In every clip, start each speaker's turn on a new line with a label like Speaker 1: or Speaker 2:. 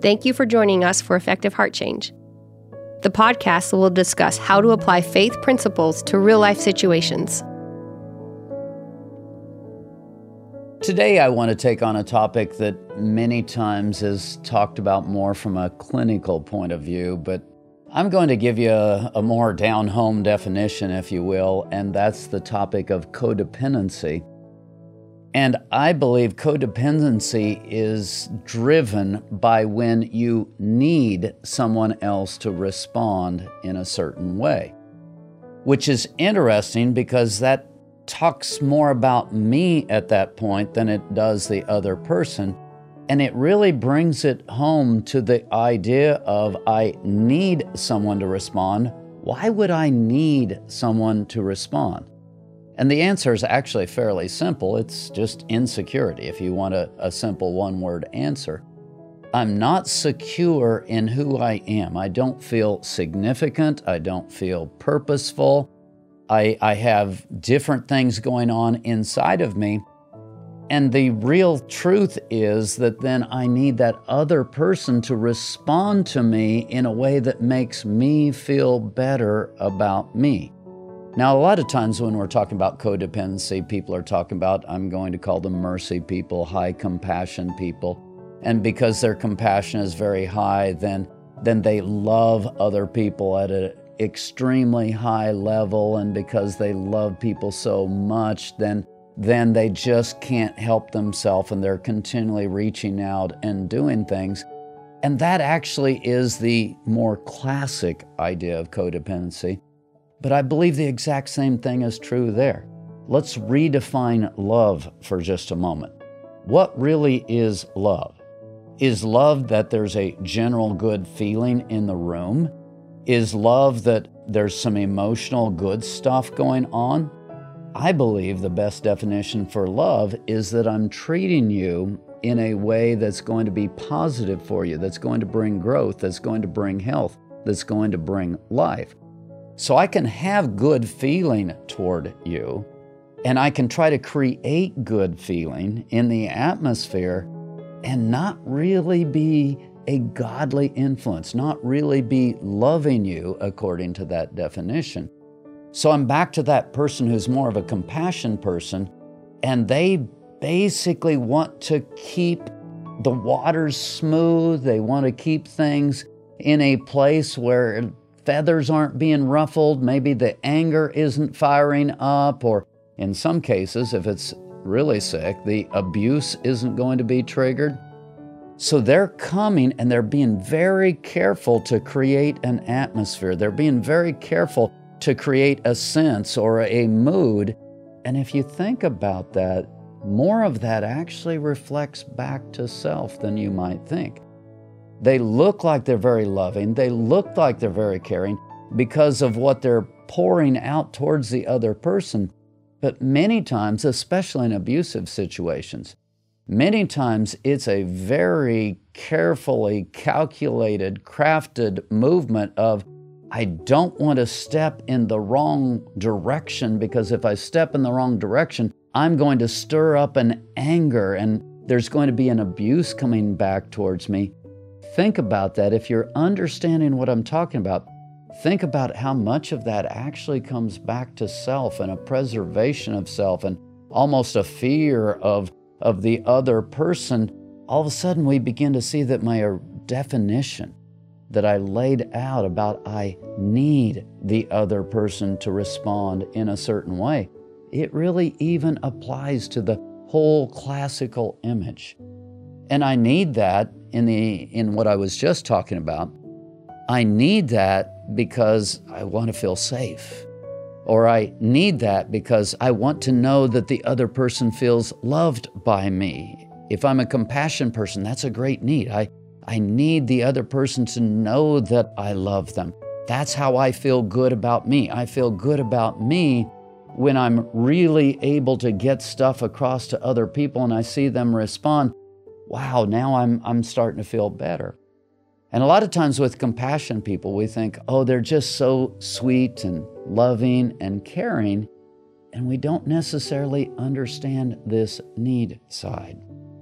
Speaker 1: Thank you for joining us for Effective Heart Change. The podcast will discuss how to apply faith principles to real life situations.
Speaker 2: Today, I want to take on a topic that many times is talked about more from a clinical point of view, but I'm going to give you a, a more down home definition, if you will, and that's the topic of codependency. And I believe codependency is driven by when you need someone else to respond in a certain way, which is interesting because that talks more about me at that point than it does the other person. And it really brings it home to the idea of I need someone to respond. Why would I need someone to respond? And the answer is actually fairly simple. It's just insecurity, if you want a, a simple one word answer. I'm not secure in who I am. I don't feel significant. I don't feel purposeful. I, I have different things going on inside of me. And the real truth is that then I need that other person to respond to me in a way that makes me feel better about me. Now, a lot of times when we're talking about codependency, people are talking about, I'm going to call them mercy people, high compassion people. And because their compassion is very high, then, then they love other people at an extremely high level. And because they love people so much then then they just can't help themselves and they're continually reaching out and doing things. And that actually is the more classic idea of codependency but i believe the exact same thing is true there let's redefine love for just a moment what really is love is love that there's a general good feeling in the room is love that there's some emotional good stuff going on? I believe the best definition for love is that I'm treating you in a way that's going to be positive for you, that's going to bring growth, that's going to bring health, that's going to bring life. So I can have good feeling toward you, and I can try to create good feeling in the atmosphere and not really be a godly influence, not really be loving you according to that definition. So I'm back to that person who's more of a compassion person, and they basically want to keep the waters smooth. They want to keep things in a place where feathers aren't being ruffled. Maybe the anger isn't firing up, or in some cases, if it's really sick, the abuse isn't going to be triggered. So they're coming and they're being very careful to create an atmosphere. They're being very careful to create a sense or a mood. And if you think about that, more of that actually reflects back to self than you might think. They look like they're very loving, they look like they're very caring because of what they're pouring out towards the other person. But many times, especially in abusive situations, Many times it's a very carefully calculated, crafted movement of, I don't want to step in the wrong direction because if I step in the wrong direction, I'm going to stir up an anger and there's going to be an abuse coming back towards me. Think about that. If you're understanding what I'm talking about, think about how much of that actually comes back to self and a preservation of self and almost a fear of of the other person, all of a sudden we begin to see that my uh, definition that I laid out about I need the other person to respond in a certain way, it really even applies to the whole classical image. And I need that in the in what I was just talking about. I need that because I want to feel safe or I need that because I want to know that the other person feels loved by me. If I'm a compassion person, that's a great need. I, I need the other person to know that I love them. That's how I feel good about me. I feel good about me when I'm really able to get stuff across to other people and I see them respond. Wow, now I'm, I'm starting to feel better. And a lot of times with compassion people, we think, oh, they're just so sweet and loving and caring. And we don't necessarily understand this need side.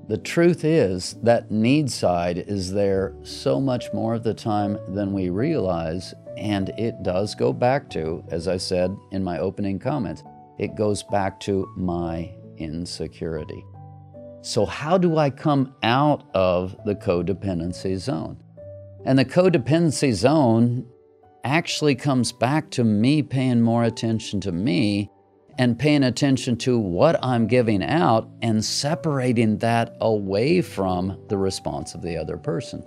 Speaker 2: The truth is that need side is there so much more of the time than we realize, and it does go back to, as I said in my opening comments, it goes back to my insecurity. So, how do I come out of the codependency zone? And the codependency zone actually comes back to me paying more attention to me and paying attention to what I'm giving out and separating that away from the response of the other person.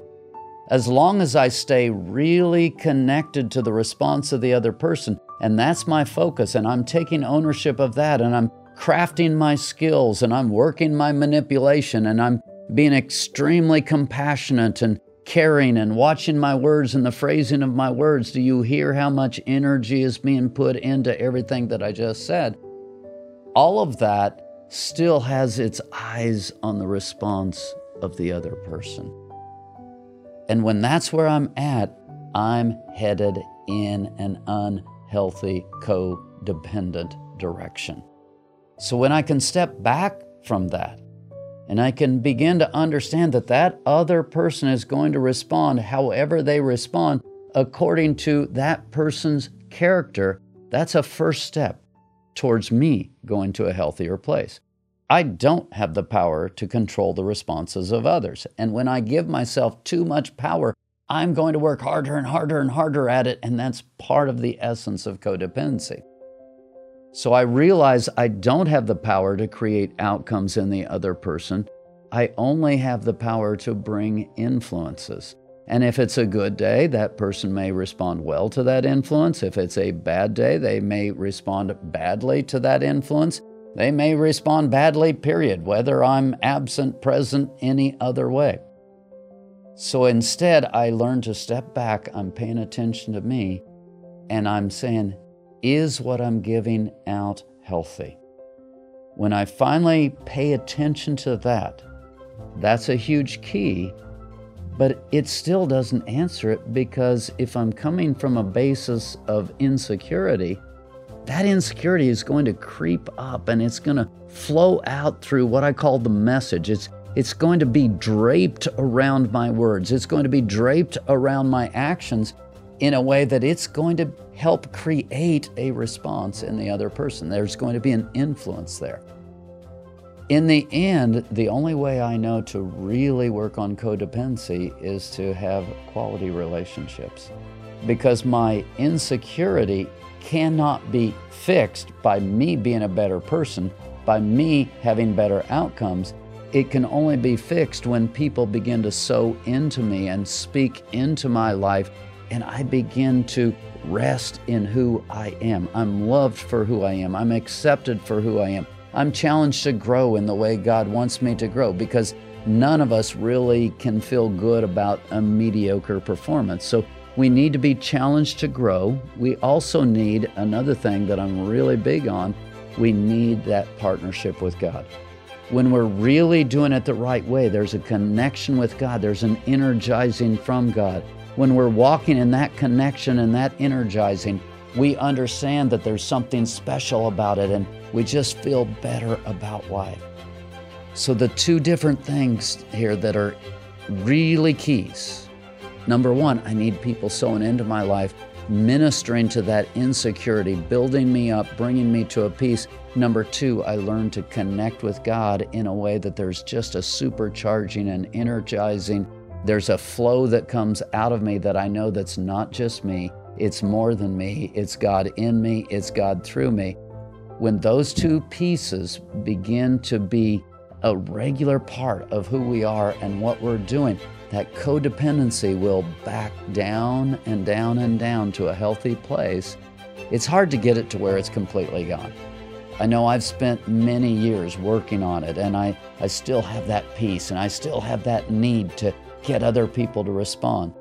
Speaker 2: As long as I stay really connected to the response of the other person, and that's my focus, and I'm taking ownership of that, and I'm crafting my skills, and I'm working my manipulation, and I'm being extremely compassionate and caring and watching my words and the phrasing of my words, do you hear how much energy is being put into everything that I just said? All of that still has its eyes on the response of the other person. And when that's where I'm at, I'm headed in an unhealthy, codependent direction. So when I can step back from that and I can begin to understand that that other person is going to respond however they respond according to that person's character. That's a first step towards me going to a healthier place. I don't have the power to control the responses of others. And when I give myself too much power, I'm going to work harder and harder and harder at it. And that's part of the essence of codependency. So I realize I don't have the power to create outcomes in the other person. I only have the power to bring influences. And if it's a good day, that person may respond well to that influence. If it's a bad day, they may respond badly to that influence. They may respond badly, period, whether I'm absent, present, any other way. So instead, I learn to step back. I'm paying attention to me, and I'm saying, is what I'm giving out healthy? When I finally pay attention to that, that's a huge key, but it still doesn't answer it because if I'm coming from a basis of insecurity, that insecurity is going to creep up and it's going to flow out through what I call the message. It's it's going to be draped around my words. It's going to be draped around my actions in a way that it's going to help create a response in the other person. There's going to be an influence there. In the end, the only way I know to really work on codependency is to have quality relationships. Because my insecurity cannot be fixed by me being a better person, by me having better outcomes. It can only be fixed when people begin to sow into me and speak into my life and I begin to rest in who I am. I'm loved for who I am. I'm accepted for who I am. I'm challenged to grow in the way God wants me to grow because none of us really can feel good about a mediocre performance. So we need to be challenged to grow. We also need another thing that I'm really big on we need that partnership with God. When we're really doing it the right way, there's a connection with God, there's an energizing from God when we're walking in that connection and that energizing, we understand that there's something special about it and we just feel better about life. So, the two different things here that are really keys number one, I need people sowing into my life, ministering to that insecurity, building me up, bringing me to a peace. Number two, I learn to connect with God in a way that there's just a supercharging and energizing there's a flow that comes out of me that I know that's not just me, it's more than me. It's God in me, it's God through me. When those two pieces begin to be a regular part of who we are and what we're doing, that codependency will back down and down and down to a healthy place. It's hard to get it to where it's completely gone. I know I've spent many years working on it, and I, I still have that peace and I still have that need to get other people to respond.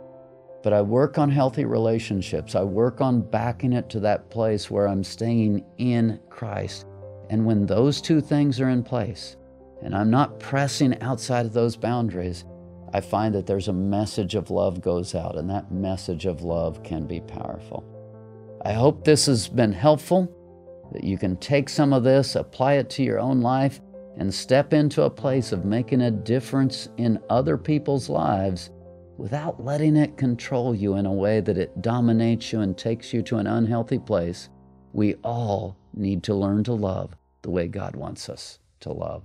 Speaker 2: But I work on healthy relationships. I work on backing it to that place where I'm staying in Christ. And when those two things are in place, and I'm not pressing outside of those boundaries, I find that there's a message of love goes out, and that message of love can be powerful. I hope this has been helpful, that you can take some of this, apply it to your own life, and step into a place of making a difference in other people's lives without letting it control you in a way that it dominates you and takes you to an unhealthy place, we all need to learn to love the way God wants us to love.